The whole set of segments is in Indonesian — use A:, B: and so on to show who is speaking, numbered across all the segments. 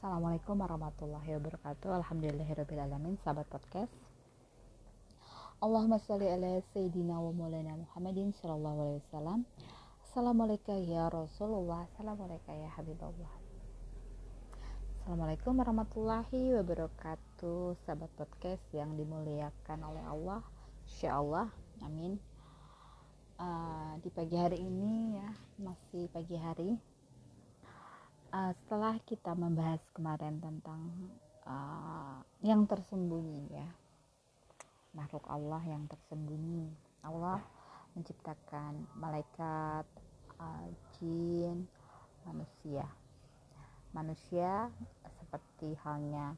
A: Assalamualaikum warahmatullahi wabarakatuh. Alhamdulillahirrabbilalamin Sahabat podcast. Allahumma salli ala Sayyidina wa maulana Muhammadin Sallallahu alaihi wasallam. Assalamualaikum ya Rasulullah Assalamualaikum ya Habibullah. Assalamualaikum warahmatullahi wabarakatuh Sahabat podcast yang dimuliakan oleh Allah. Insya Allah Amin. Uh, Di pagi hari ini ya Masih pagi hari uh, setelah kita membahas kemarin tentang uh, yang tersembunyi ya makhluk Allah yang tersembunyi. Allah menciptakan malaikat uh, jin manusia. Manusia seperti halnya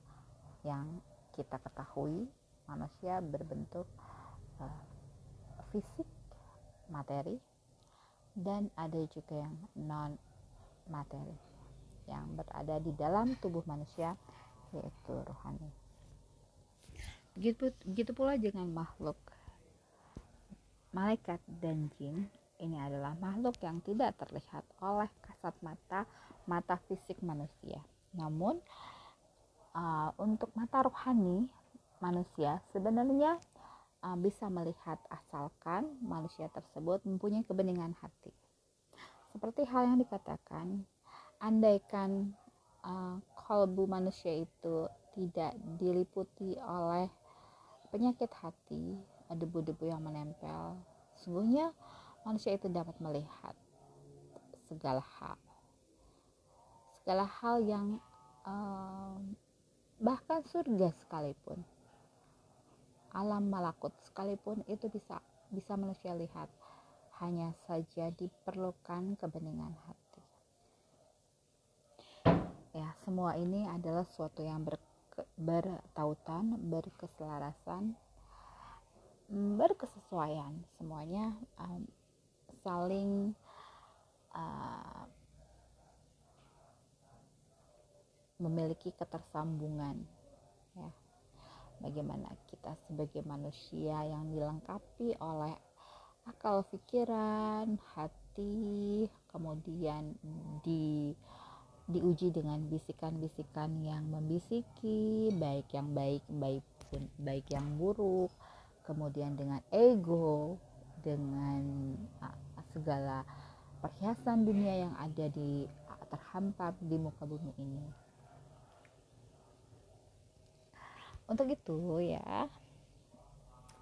A: yang kita ketahui manusia berbentuk uh, fisik materi dan ada juga yang non materi yang berada di dalam tubuh manusia yaitu rohani. Begitu, begitu pula dengan makhluk malaikat dan jin ini adalah makhluk yang tidak terlihat oleh kasat mata mata fisik manusia. Namun uh, untuk mata rohani manusia sebenarnya uh, bisa melihat asalkan manusia tersebut mempunyai kebeningan hati. Seperti hal yang dikatakan andaikan uh, kalbu manusia itu tidak diliputi oleh penyakit hati, debu-debu yang menempel, sungguhnya manusia itu dapat melihat segala hal, segala hal yang uh, bahkan surga sekalipun, alam malakut sekalipun itu bisa bisa manusia lihat, hanya saja diperlukan kebeningan hati ya semua ini adalah sesuatu yang ber, bertautan berkeselarasan berkesesuaian. Semuanya um, saling uh, memiliki ketersambungan ya. Bagaimana kita sebagai manusia yang dilengkapi oleh akal pikiran hati kemudian di diuji dengan bisikan-bisikan yang membisiki baik yang baik baik pun baik yang buruk kemudian dengan ego dengan segala perhiasan dunia yang ada di terhampar di muka bumi ini. Untuk itu ya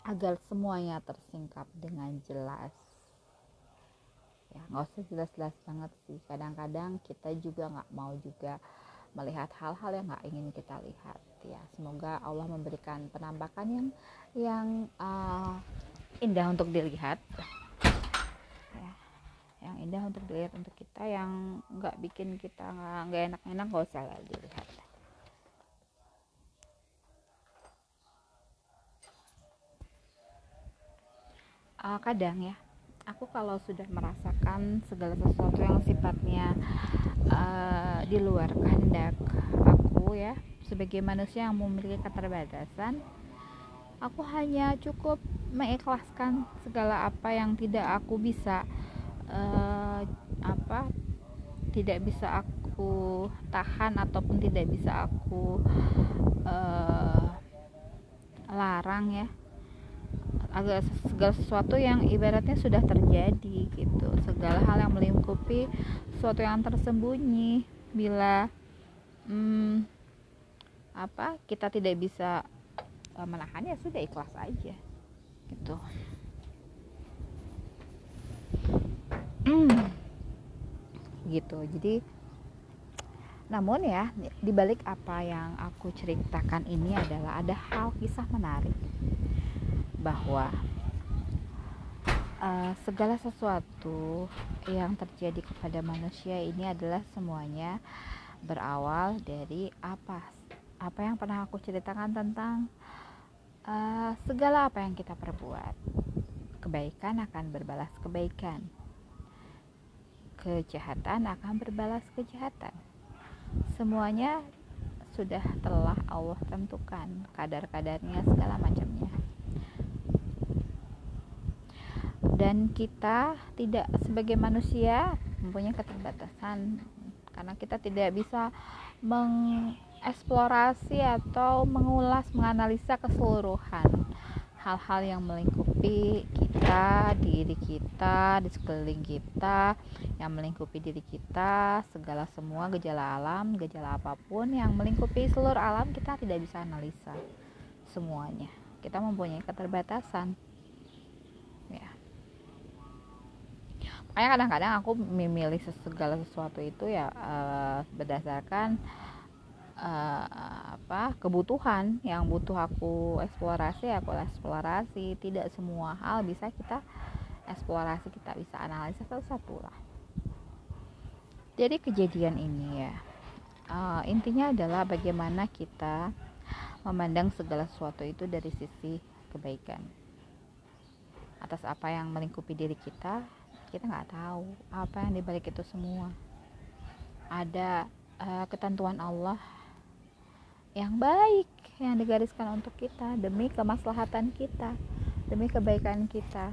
A: agar semuanya tersingkap dengan jelas ya nggak usah jelas-jelas banget sih. Kadang-kadang kita juga nggak mau juga melihat hal-hal yang nggak ingin kita lihat. Ya semoga Allah memberikan penampakan yang yang uh, indah untuk dilihat. Ya, yang indah untuk dilihat untuk kita yang nggak bikin kita nggak enak-enak nggak usah lah dilihat. Uh, kadang ya aku kalau sudah merasakan segala sesuatu yang sifatnya uh, di luar kehendak aku ya sebagai manusia yang memiliki keterbatasan aku hanya cukup mengikhlaskan segala apa yang tidak aku bisa uh, apa tidak bisa aku tahan ataupun tidak bisa aku uh, larang ya agak segala sesuatu yang ibaratnya sudah terjadi gitu. Segala hal yang melingkupi sesuatu yang tersembunyi bila hmm, apa kita tidak bisa uh, menahan ya sudah ikhlas aja gitu. Hmm, gitu. Jadi namun ya dibalik apa yang aku ceritakan ini adalah ada hal kisah menarik bahwa uh, segala sesuatu yang terjadi kepada manusia ini adalah semuanya berawal dari apa apa yang pernah aku ceritakan tentang uh, segala apa yang kita perbuat. Kebaikan akan berbalas kebaikan. Kejahatan akan berbalas kejahatan. Semuanya sudah telah Allah tentukan kadar-kadarnya segala macamnya dan kita tidak sebagai manusia mempunyai keterbatasan karena kita tidak bisa mengeksplorasi atau mengulas menganalisa keseluruhan hal-hal yang melingkupi kita, diri kita, di sekeliling kita, yang melingkupi diri kita, segala semua gejala alam, gejala apa pun yang melingkupi seluruh alam kita tidak bisa analisa semuanya. Kita mempunyai keterbatasan. Ya. Makanya kadang-kadang aku memilih segala sesuatu itu ya uh, berdasarkan uh, apa kebutuhan yang butuh aku eksplorasi aku eksplorasi. Tidak semua hal bisa kita eksplorasi kita bisa analisa satu-satu lah. Jadi kejadian ini ya uh, intinya adalah bagaimana kita memandang segala sesuatu itu dari sisi kebaikan. Atas apa yang melingkupi diri kita kita nggak tahu apa yang dibalik itu semua. Ada uh, ketentuan Allah yang baik yang digariskan untuk kita demi kemaslahatan kita demi kebaikan kita.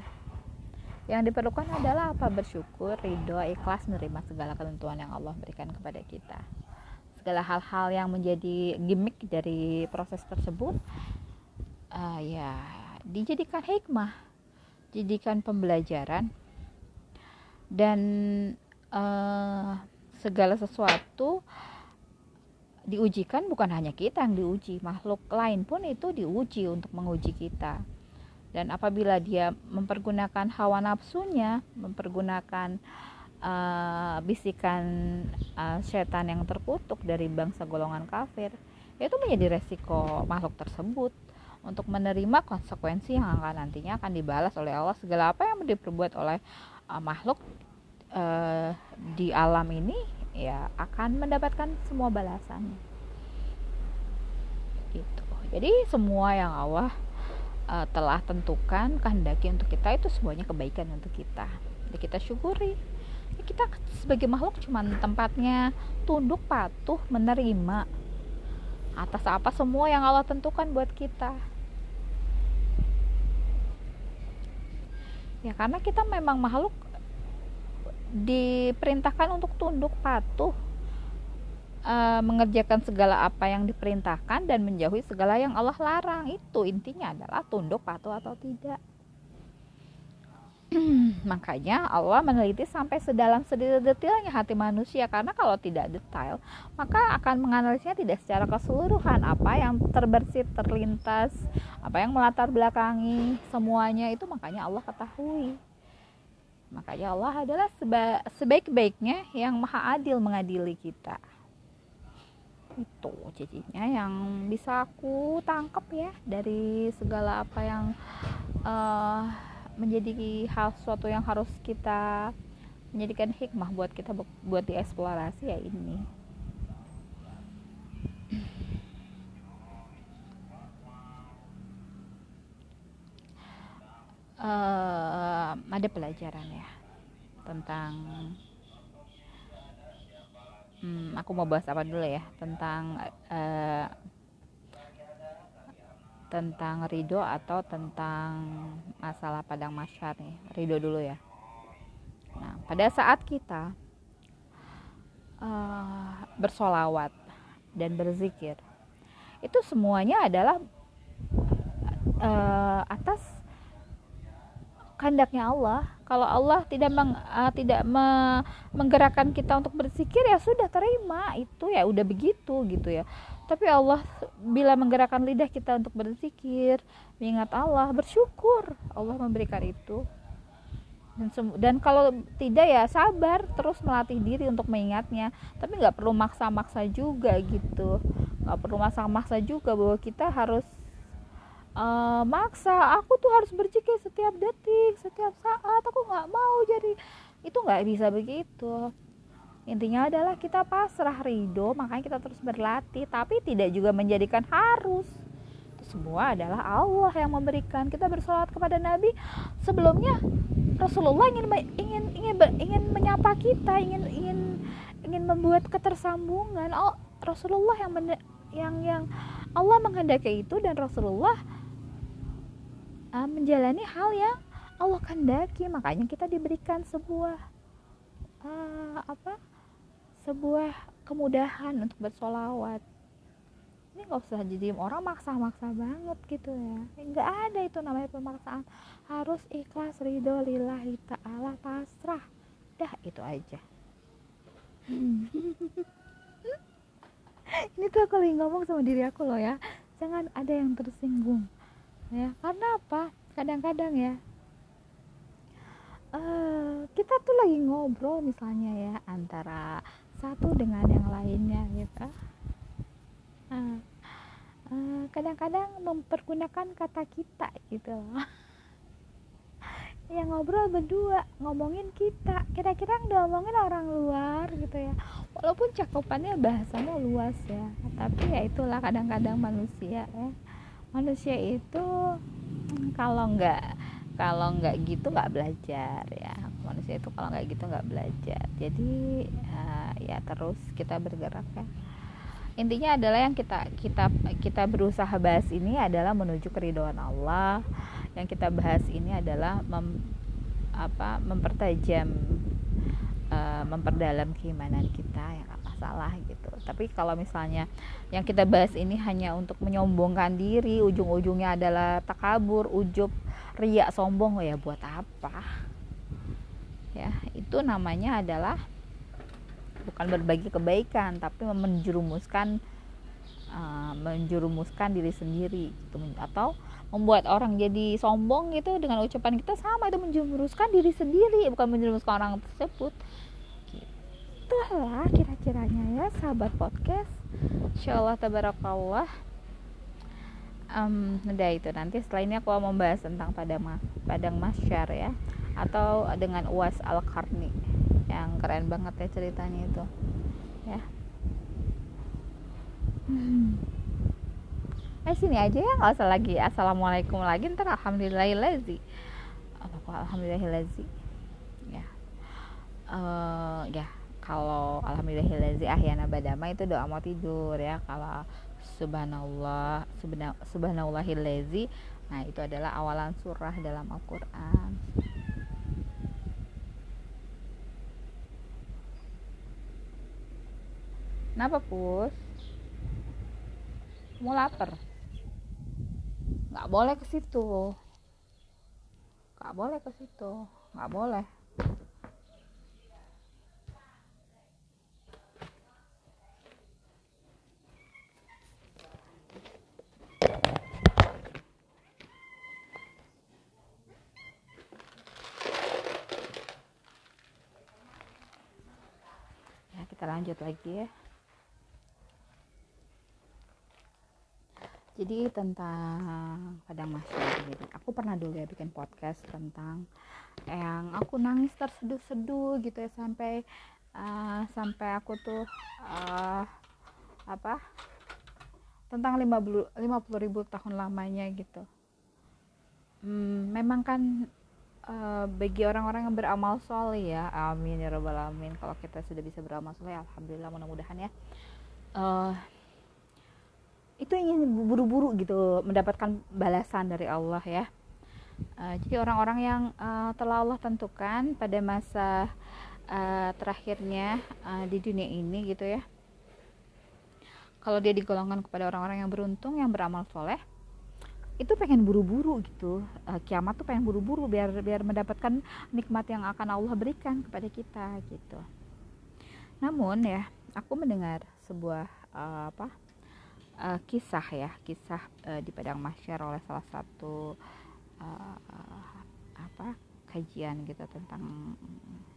A: Yang diperlukan adalah apa? Bersyukur ridho ikhlas menerima segala ketentuan yang Allah berikan kepada kita. Segala hal-hal yang menjadi gimmick dari proses tersebut uh, ya dijadikan hikmah jadikan pembelajaran dan uh, segala sesuatu diujikan bukan hanya kita yang diuji, makhluk lain pun itu diuji untuk menguji kita. Dan apabila dia mempergunakan hawa nafsunya, mempergunakan uh, bisikan uh, setan yang terkutuk dari bangsa golongan kafir, itu menjadi resiko makhluk tersebut untuk menerima konsekuensi yang akan nantinya akan dibalas oleh Allah segala apa yang diperbuat oleh uh, makhluk uh, di alam ini ya akan mendapatkan semua balasannya gitu. Jadi semua yang Allah uh, telah tentukan kehendaki untuk kita itu semuanya kebaikan untuk kita. Jadi kita syukuri. Ya, kita sebagai makhluk cuma tempatnya tunduk patuh menerima atas apa semua yang Allah tentukan buat kita ya karena kita memang makhluk diperintahkan untuk tunduk patuh e, mengerjakan segala apa yang diperintahkan dan menjauhi segala yang Allah larang. Itu intinya adalah tunduk patuh atau tidak makanya Allah meneliti sampai sedalam sedetailnya hati manusia. Karena kalau tidak detail maka akan menganalisnya tidak secara keseluruhan. Apa yang terbersit terlintas apa yang melatar belakangi semuanya itu makanya Allah ketahui. Makanya Allah adalah seba sebaik-baiknya yang maha adil mengadili kita. Itu jadinya yang bisa aku tangkap ya dari segala apa yang uh, menjadi hal suatu yang harus kita menjadikan hikmah buat kita buat dieksplorasi ya ini. uh, ada pelajaran ya tentang hmm, aku mau bahas apa dulu ya tentang uh, tentang ridho atau tentang masalah padang masyar nih ridho dulu ya nah pada saat kita uh, bersolawat dan berzikir itu semuanya adalah uh, atas kehendaknya Allah. Kalau Allah tidak meng, uh, tidak me, menggerakkan kita untuk bersikir ya sudah terima itu ya udah begitu gitu ya. Tapi Allah bila menggerakkan lidah kita untuk berzikir, mengingat Allah, bersyukur Allah memberikan itu. Dan, dan kalau tidak ya sabar terus melatih diri untuk mengingatnya. Tapi nggak perlu maksa-maksa juga gitu. Nggak perlu maksa-maksa juga bahwa kita harus uh, maksa aku tuh harus berzikir setiap detik setiap saat aku nggak mau jadi itu nggak bisa begitu intinya adalah kita pasrah ridho makanya kita terus berlatih tapi tidak juga menjadikan harus. Itu semua adalah Allah yang memberikan. Kita bersolat kepada Nabi. Sebelumnya Rasulullah ingin ingin ingin ingin menyapa kita ingin ingin ingin membuat ketersambungan. Oh, Rasulullah yang yang yang Allah menghendaki itu dan Rasulullah uh, menjalani hal yang Allah kehendaki. Makanya kita diberikan sebuah uh, apa sebuah kemudahan untuk bersolawat. Ini nggak usah jadi orang maksa-maksa banget gitu ya. Nggak ada itu namanya pemaksaan. Harus ikhlas ridho lillahi ta'ala pasrah. Dah itu aja. Ini tuh aku lagi ngomong sama diri aku loh ya. Jangan ada yang tersinggung ya. Karena apa? Kadang-kadang ya uh, kita tuh lagi ngobrol misalnya ya antara satu dengan yang lainnya gitu. Uh, kadang-kadang mempergunakan kata kita gitu loh. Yang ngobrol berdua ngomongin kita. Kira-kira udah ngomongin orang luar gitu ya. Walaupun cakupannya bahasanya luas ya. Tapi ya itulah kadang-kadang manusia ya. Manusia itu hmm, kalau nggak kalau nggak gitu nggak belajar ya. Manusia itu kalau nggak gitu nggak belajar. Jadi uh, ya terus kita bergerak ya. Intinya adalah yang kita kita kita berusaha bahas ini adalah menuju keridhaan Allah. Yang kita bahas ini adalah mem, apa mempertajam uh, memperdalam keimanan kita ya nggak masalah gitu. Tapi kalau misalnya yang kita bahas ini hanya untuk menyombongkan diri ujung-ujungnya adalah takabur ujub riak sombong ya buat apa? Ya itu namanya adalah bukan berbagi kebaikan tapi menjerumuskan uh, menjerumuskan diri sendiri gitu atau membuat orang jadi sombong gitu dengan ucapan kita sama itu menjerumuskan diri sendiri bukan menjerumuskan orang tersebut. Itulah kira-kiranya ya sahabat podcast. Insyaallah tabarakallah um, udah itu nanti setelah ini aku mau membahas tentang padang padang masyar ya atau dengan uas al karni yang keren banget ya ceritanya itu ya. Hmm eh sini aja ya nggak usah lagi. Assalamualaikum lagi ntar alhamdulillahilazi alhamdulillahilazi ya. Uh, ya kalau alhamdulillahilazi ahyana badama itu doa mau tidur ya kalau subhanallah subhanallahilazi nah itu adalah awalan surah dalam Al-Quran. Kenapa pus? Mau lapar? nggak boleh ke situ. Nggak boleh ke situ. Nggak boleh ya lanjut lagi ya. Jadi tentang padang masyarakat jadi aku pernah dulu ya bikin podcast tentang yang aku nangis terseduh-seduh gitu ya sampai uh, sampai aku tuh uh, apa tentang 50 50 ribu tahun lamanya gitu. Hmm, memang kan uh, bagi orang-orang yang beramal soleh ya amin ya robbal alamin. Kalau kita sudah bisa beramal soleh alhamdulillah mudah-mudahan ya. Uh, itu ingin buru-buru gitu mendapatkan balasan dari Allah ya. Uh, jadi orang-orang yang uh, telah Allah tentukan pada masa uh, terakhirnya uh, di dunia ini gitu ya. Kalau dia digolongkan kepada orang-orang yang beruntung yang beramal soleh itu pengen buru-buru gitu. Uh, kiamat tuh pengen buru-buru biar biar mendapatkan nikmat yang akan Allah berikan kepada kita gitu. Namun ya aku mendengar sebuah uh, apa uh, kisah ya kisah uh, di padang masyar oleh salah satu uh, apa kajian gitu tentang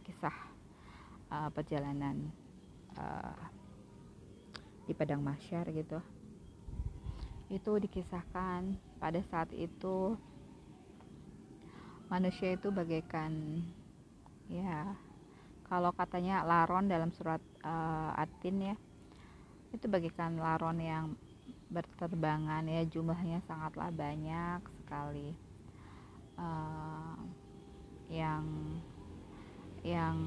A: kisah uh, perjalanan uh, di padang masyar gitu itu dikisahkan pada saat itu. Manusia itu bagaikan ya kalau katanya laron dalam surat uh, atin ya itu bagaikan laron yang berterbangan ya jumlahnya sangatlah banyak sekali. Uh, yang yang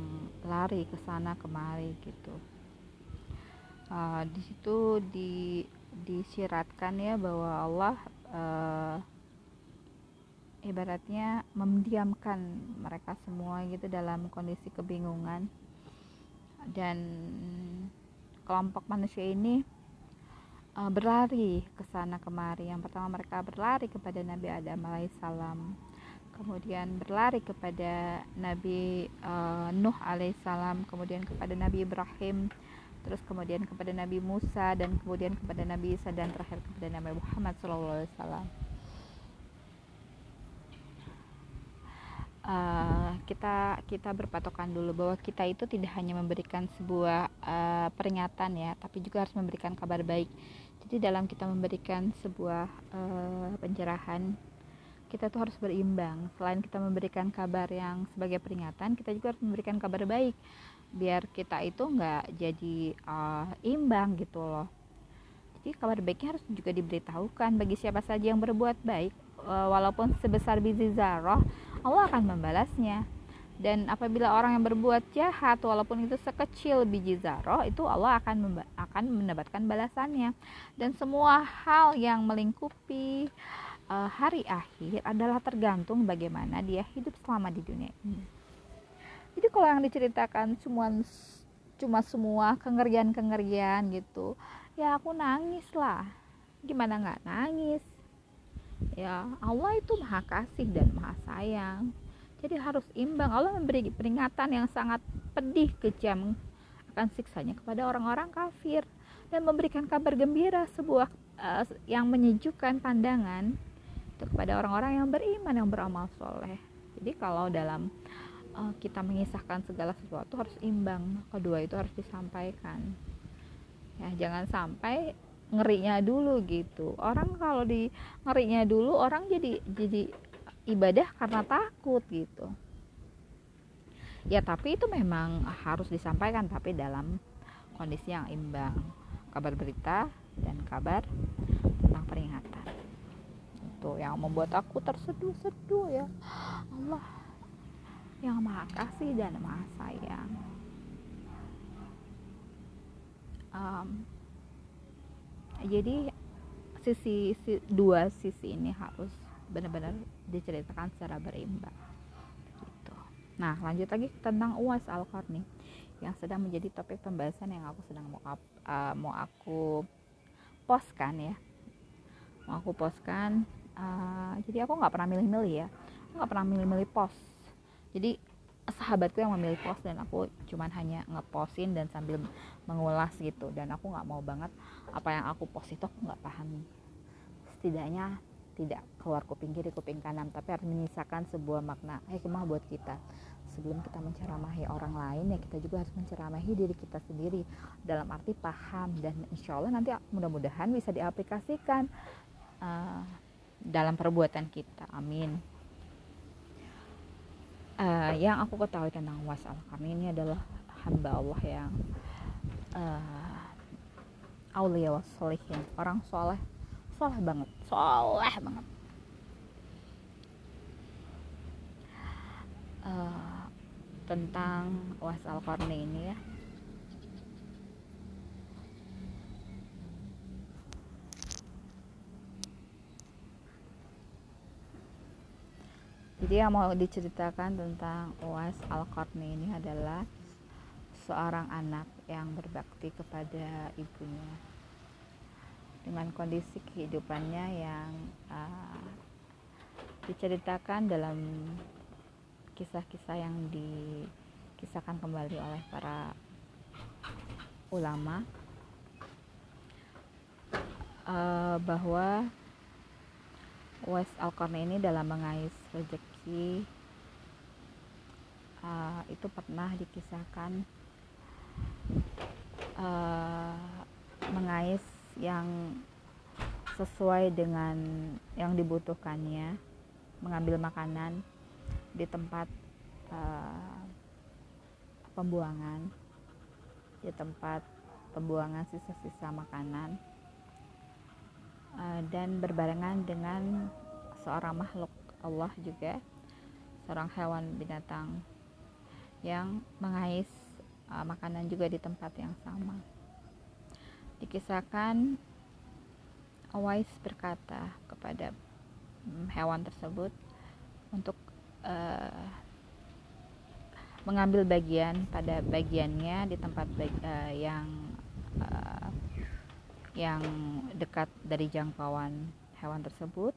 A: lari ke sana kemari gitu. Uh, di situ di disyiratkan ya bahwa Allah uh, ibaratnya memdiamkan mereka semua gitu dalam kondisi kebingungan. Dan kelompok manusia ini uh, berlari ke sana kemari. Yang pertama mereka berlari kepada Nabi Adam alaihissalam, kemudian berlari kepada Nabi uh, Nuh alaihissalam, kemudian kepada Nabi Ibrahim, terus kemudian kepada Nabi Musa dan kemudian kepada Nabi Isa dan terakhir kepada Nabi Muhammad SAW. Uh, kita kita berpatokan dulu bahwa kita itu tidak hanya memberikan sebuah uh, peringatan ya, tapi juga harus memberikan kabar baik. Jadi dalam kita memberikan sebuah uh, pencerahan, kita tuh harus berimbang. Selain kita memberikan kabar yang sebagai peringatan, kita juga harus memberikan kabar baik, biar kita itu nggak jadi uh, imbang gitu loh. Jadi kabar baiknya harus juga diberitahukan bagi siapa saja yang berbuat baik, uh, walaupun sebesar biji zarah Allah akan membalasnya. Dan apabila orang yang berbuat jahat walaupun itu sekecil biji zarah itu Allah akan akan mendapatkan balasannya. Dan semua hal yang melingkupi uh, hari akhir adalah tergantung bagaimana dia hidup selama di dunia ini jadi kalau yang diceritakan cuma cuma semua kengerian-kengerian gitu ya aku nangis lah. Gimana nggak nangis? Ya Allah itu maha kasih dan maha sayang. Jadi harus imbang. Allah memberi peringatan yang sangat pedih kejam akan siksanya kepada orang-orang kafir dan memberikan kabar gembira sebuah uh, yang menyejukkan pandangan kepada orang-orang yang beriman yang beramal soleh. Jadi kalau dalam uh, kita mengisahkan segala sesuatu harus imbang. Kedua itu harus disampaikan. Ya jangan sampai ngerinya dulu gitu. Orang kalau di ngerinya dulu orang jadi jadi ibadah karena takut gitu. Ya tapi itu memang harus disampaikan tapi dalam kondisi yang imbang. Kabar berita dan kabar tentang peringatan. Itu yang membuat aku terseduh-seduh ya. Allah yang maha kasih dan maha sayang. Um, jadi sisi, si, dua sisi ini harus benar-benar diceritakan secara berimbang gitu. Nah lanjut lagi tentang uas al qarni yang sedang menjadi topik pembahasan yang aku sedang mau uh, mau aku postkan ya. Mau aku postkan uh, jadi aku nggak pernah milih-milih ya. Nggak pernah milih-milih post jadi sahabatku yang memilih post dan aku cuman hanya ngepostin dan sambil mengulas gitu. Dan aku nggak mau banget apa yang aku post itu aku nggak paham. Setidaknya tidak keluar kuping kiri kuping kanan. Tapi harus menyisakan sebuah makna hikmah buat kita. Sebelum kita menceramahi orang lain ya kita juga harus menceramahi diri kita sendiri. Dalam arti paham dan insya Allah nanti mudah-mudahan bisa diaplikasikan uh, dalam perbuatan kita. Amin uh, yang aku ketahui tentang wasal kami ini adalah hamba Allah yang uh, aulia wasolihin orang soleh soleh banget soleh banget. Uh, tentang wasal karni ini ya jadi yang mau diceritakan tentang Uwas Al-Qarni ini adalah seorang anak yang berbakti kepada ibunya. Dengan kondisi kehidupannya yang uh, diceritakan dalam kisah-kisah yang dikisahkan kembali oleh para ulama uh, bahwa West Alcorn ini dalam mengais rezeki lagi uh, itu pernah dikisahkan uh, mengais yang sesuai dengan yang dibutuhkannya mengambil makanan di tempat uh, pembuangan di tempat pembuangan sisa-sisa makanan uh, dan berbarengan dengan seorang makhluk Allah juga seorang hewan binatang yang mengais uh, makanan juga di tempat yang sama. Dikisahkan Awais berkata kepada um, hewan tersebut untuk uh, mengambil bagian pada bagiannya di tempat uh, yang uh, yang dekat dari jangkauan hewan tersebut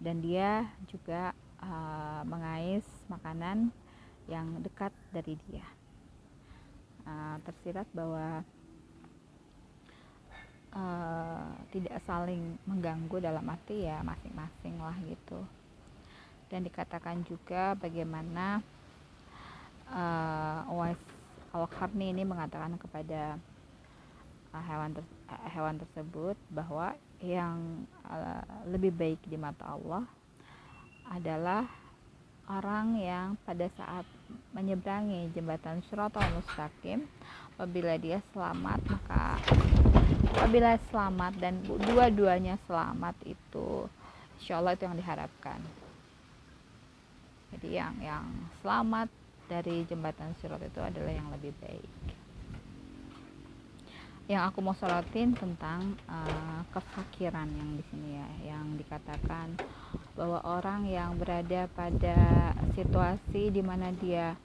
A: dan dia juga uh, mengais makanan yang dekat dari dia. Uh, tersirat bahwa uh, tidak saling mengganggu dalam arti ya masing-masing lah gitu. Dan dikatakan juga bagaimana uh, Al-Qarni ini mengatakan kepada uh, hewan ter hewan tersebut bahwa yang uh, lebih baik di mata Allah adalah orang yang pada saat menyeberangi jembatan Syiratul Mustaqim apabila dia selamat maka apabila selamat dan dua-duanya selamat itu insya Allah itu yang diharapkan. Jadi yang yang selamat dari jembatan sirat itu adalah yang lebih baik yang aku mau sorotin tentang uh, kefakiran yang di sini ya yang dikatakan bahwa orang yang berada pada situasi di mana dia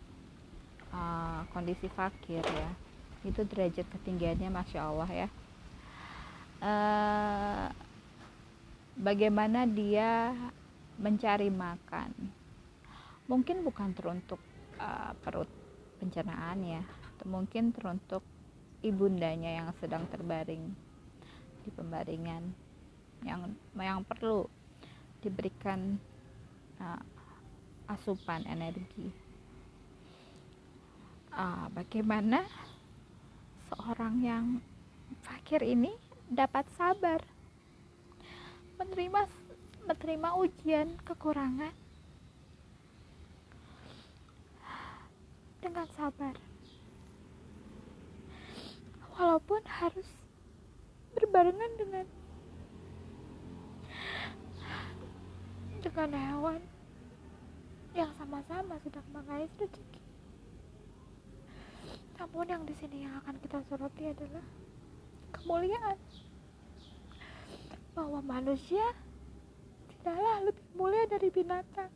A: uh, kondisi fakir ya itu derajat ketinggiannya masya Allah ya. Uh, bagaimana dia mencari makan? Mungkin bukan teruntuk uh, perut pencernaan ya mungkin teruntuk ibundanya yang sedang terbaring di pembaringan yang yang perlu diberikan uh, asupan energi uh, bagaimana seorang yang fakir ini dapat sabar menerima menerima ujian kekurangan dengan sabar. Walaupun harus berbarengan dengan dengan hewan yang sama-sama sedang mengais rezeki. Namun yang di sini yang akan kita soroti adalah kemuliaan. Bahwa manusia tidaklah lebih mulia dari binatang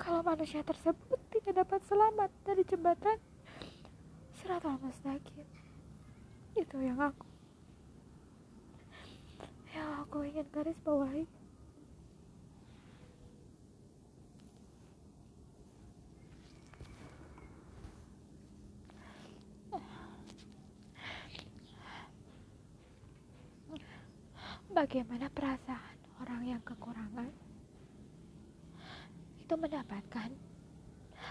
A: kalau manusia tersebut tidak dapat selamat dari jembatan Siratul Mustaqim itu yang aku. Yang aku ingin garis bawahi. Bagaimana perasaan orang yang kekurangan? Itu mendapatkan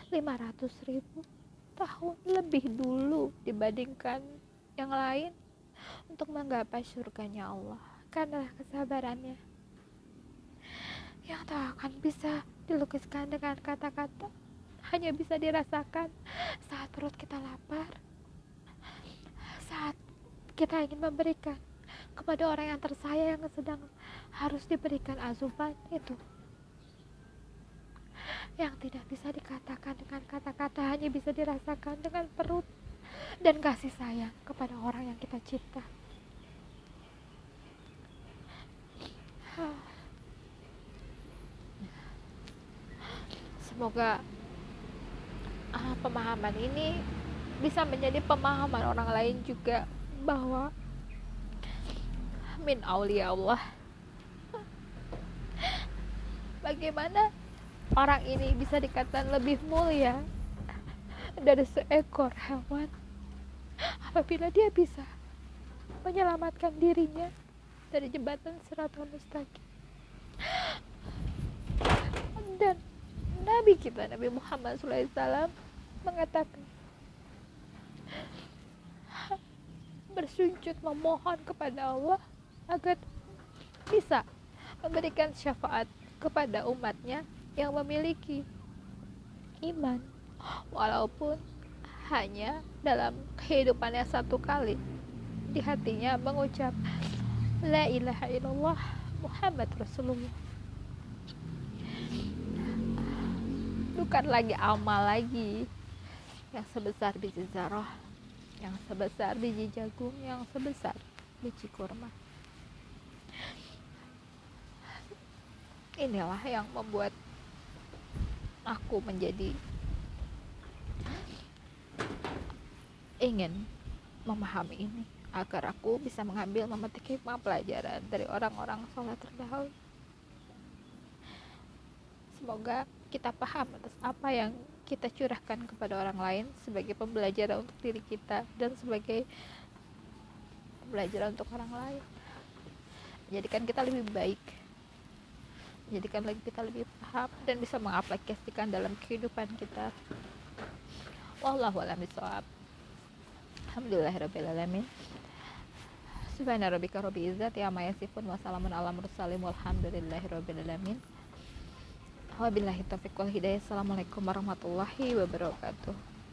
A: 500 ribu tahun lebih dulu dibandingkan yang lain untuk menggapai surganya Allah. Karena kesabarannya yang tak akan bisa dilukiskan dengan kata-kata hanya bisa dirasakan saat perut kita lapar saat kita ingin memberikan kepada orang yang tersayang yang sedang harus diberikan asupan itu yang tidak bisa dikatakan dengan kata-kata hanya bisa dirasakan dengan perut dan kasih sayang kepada orang yang kita cinta. Semoga uh, pemahaman ini bisa menjadi pemahaman orang lain juga bahwa min aulia Allah bagaimana orang ini bisa dikatakan lebih mulia dari seekor hewan. Apabila dia bisa menyelamatkan dirinya dari jembatan seratus mustaqim. Dan Nabi kita Nabi Muhammad SAW mengatakan bersujud memohon kepada Allah agar bisa memberikan syafaat kepada umatnya yang memiliki iman walaupun hanya dalam kehidupannya satu kali. Di hatinya mengucap la ilaha illallah Muhammad Rasulullah. Bukan lagi amal lagi yang sebesar biji zarah yang sebesar biji jagung yang sebesar biji kurma. Inilah yang membuat aku menjadi ingin memahami ini agar aku bisa mengambil memetik hikmah pelajaran dari orang-orang sholat terdahulu. Semoga kita paham atas apa yang kita curahkan kepada orang lain sebagai pembelajaran untuk diri kita dan sebagai pembelajaran untuk orang lain. Jadikan kita lebih baik. Jadikan lagi kita lebih paham dan bisa mengaplikasikan dalam kehidupan kita. Wallahu a'lam bishawab. Alhamdulillahirrahmanirrahim Subhana rabbika rabbil izzati amma yasifun wa salamun ala mursalin walhamdulillahi alamin. Wabillahi taufiq wal hidayah. Assalamualaikum warahmatullahi wabarakatuh.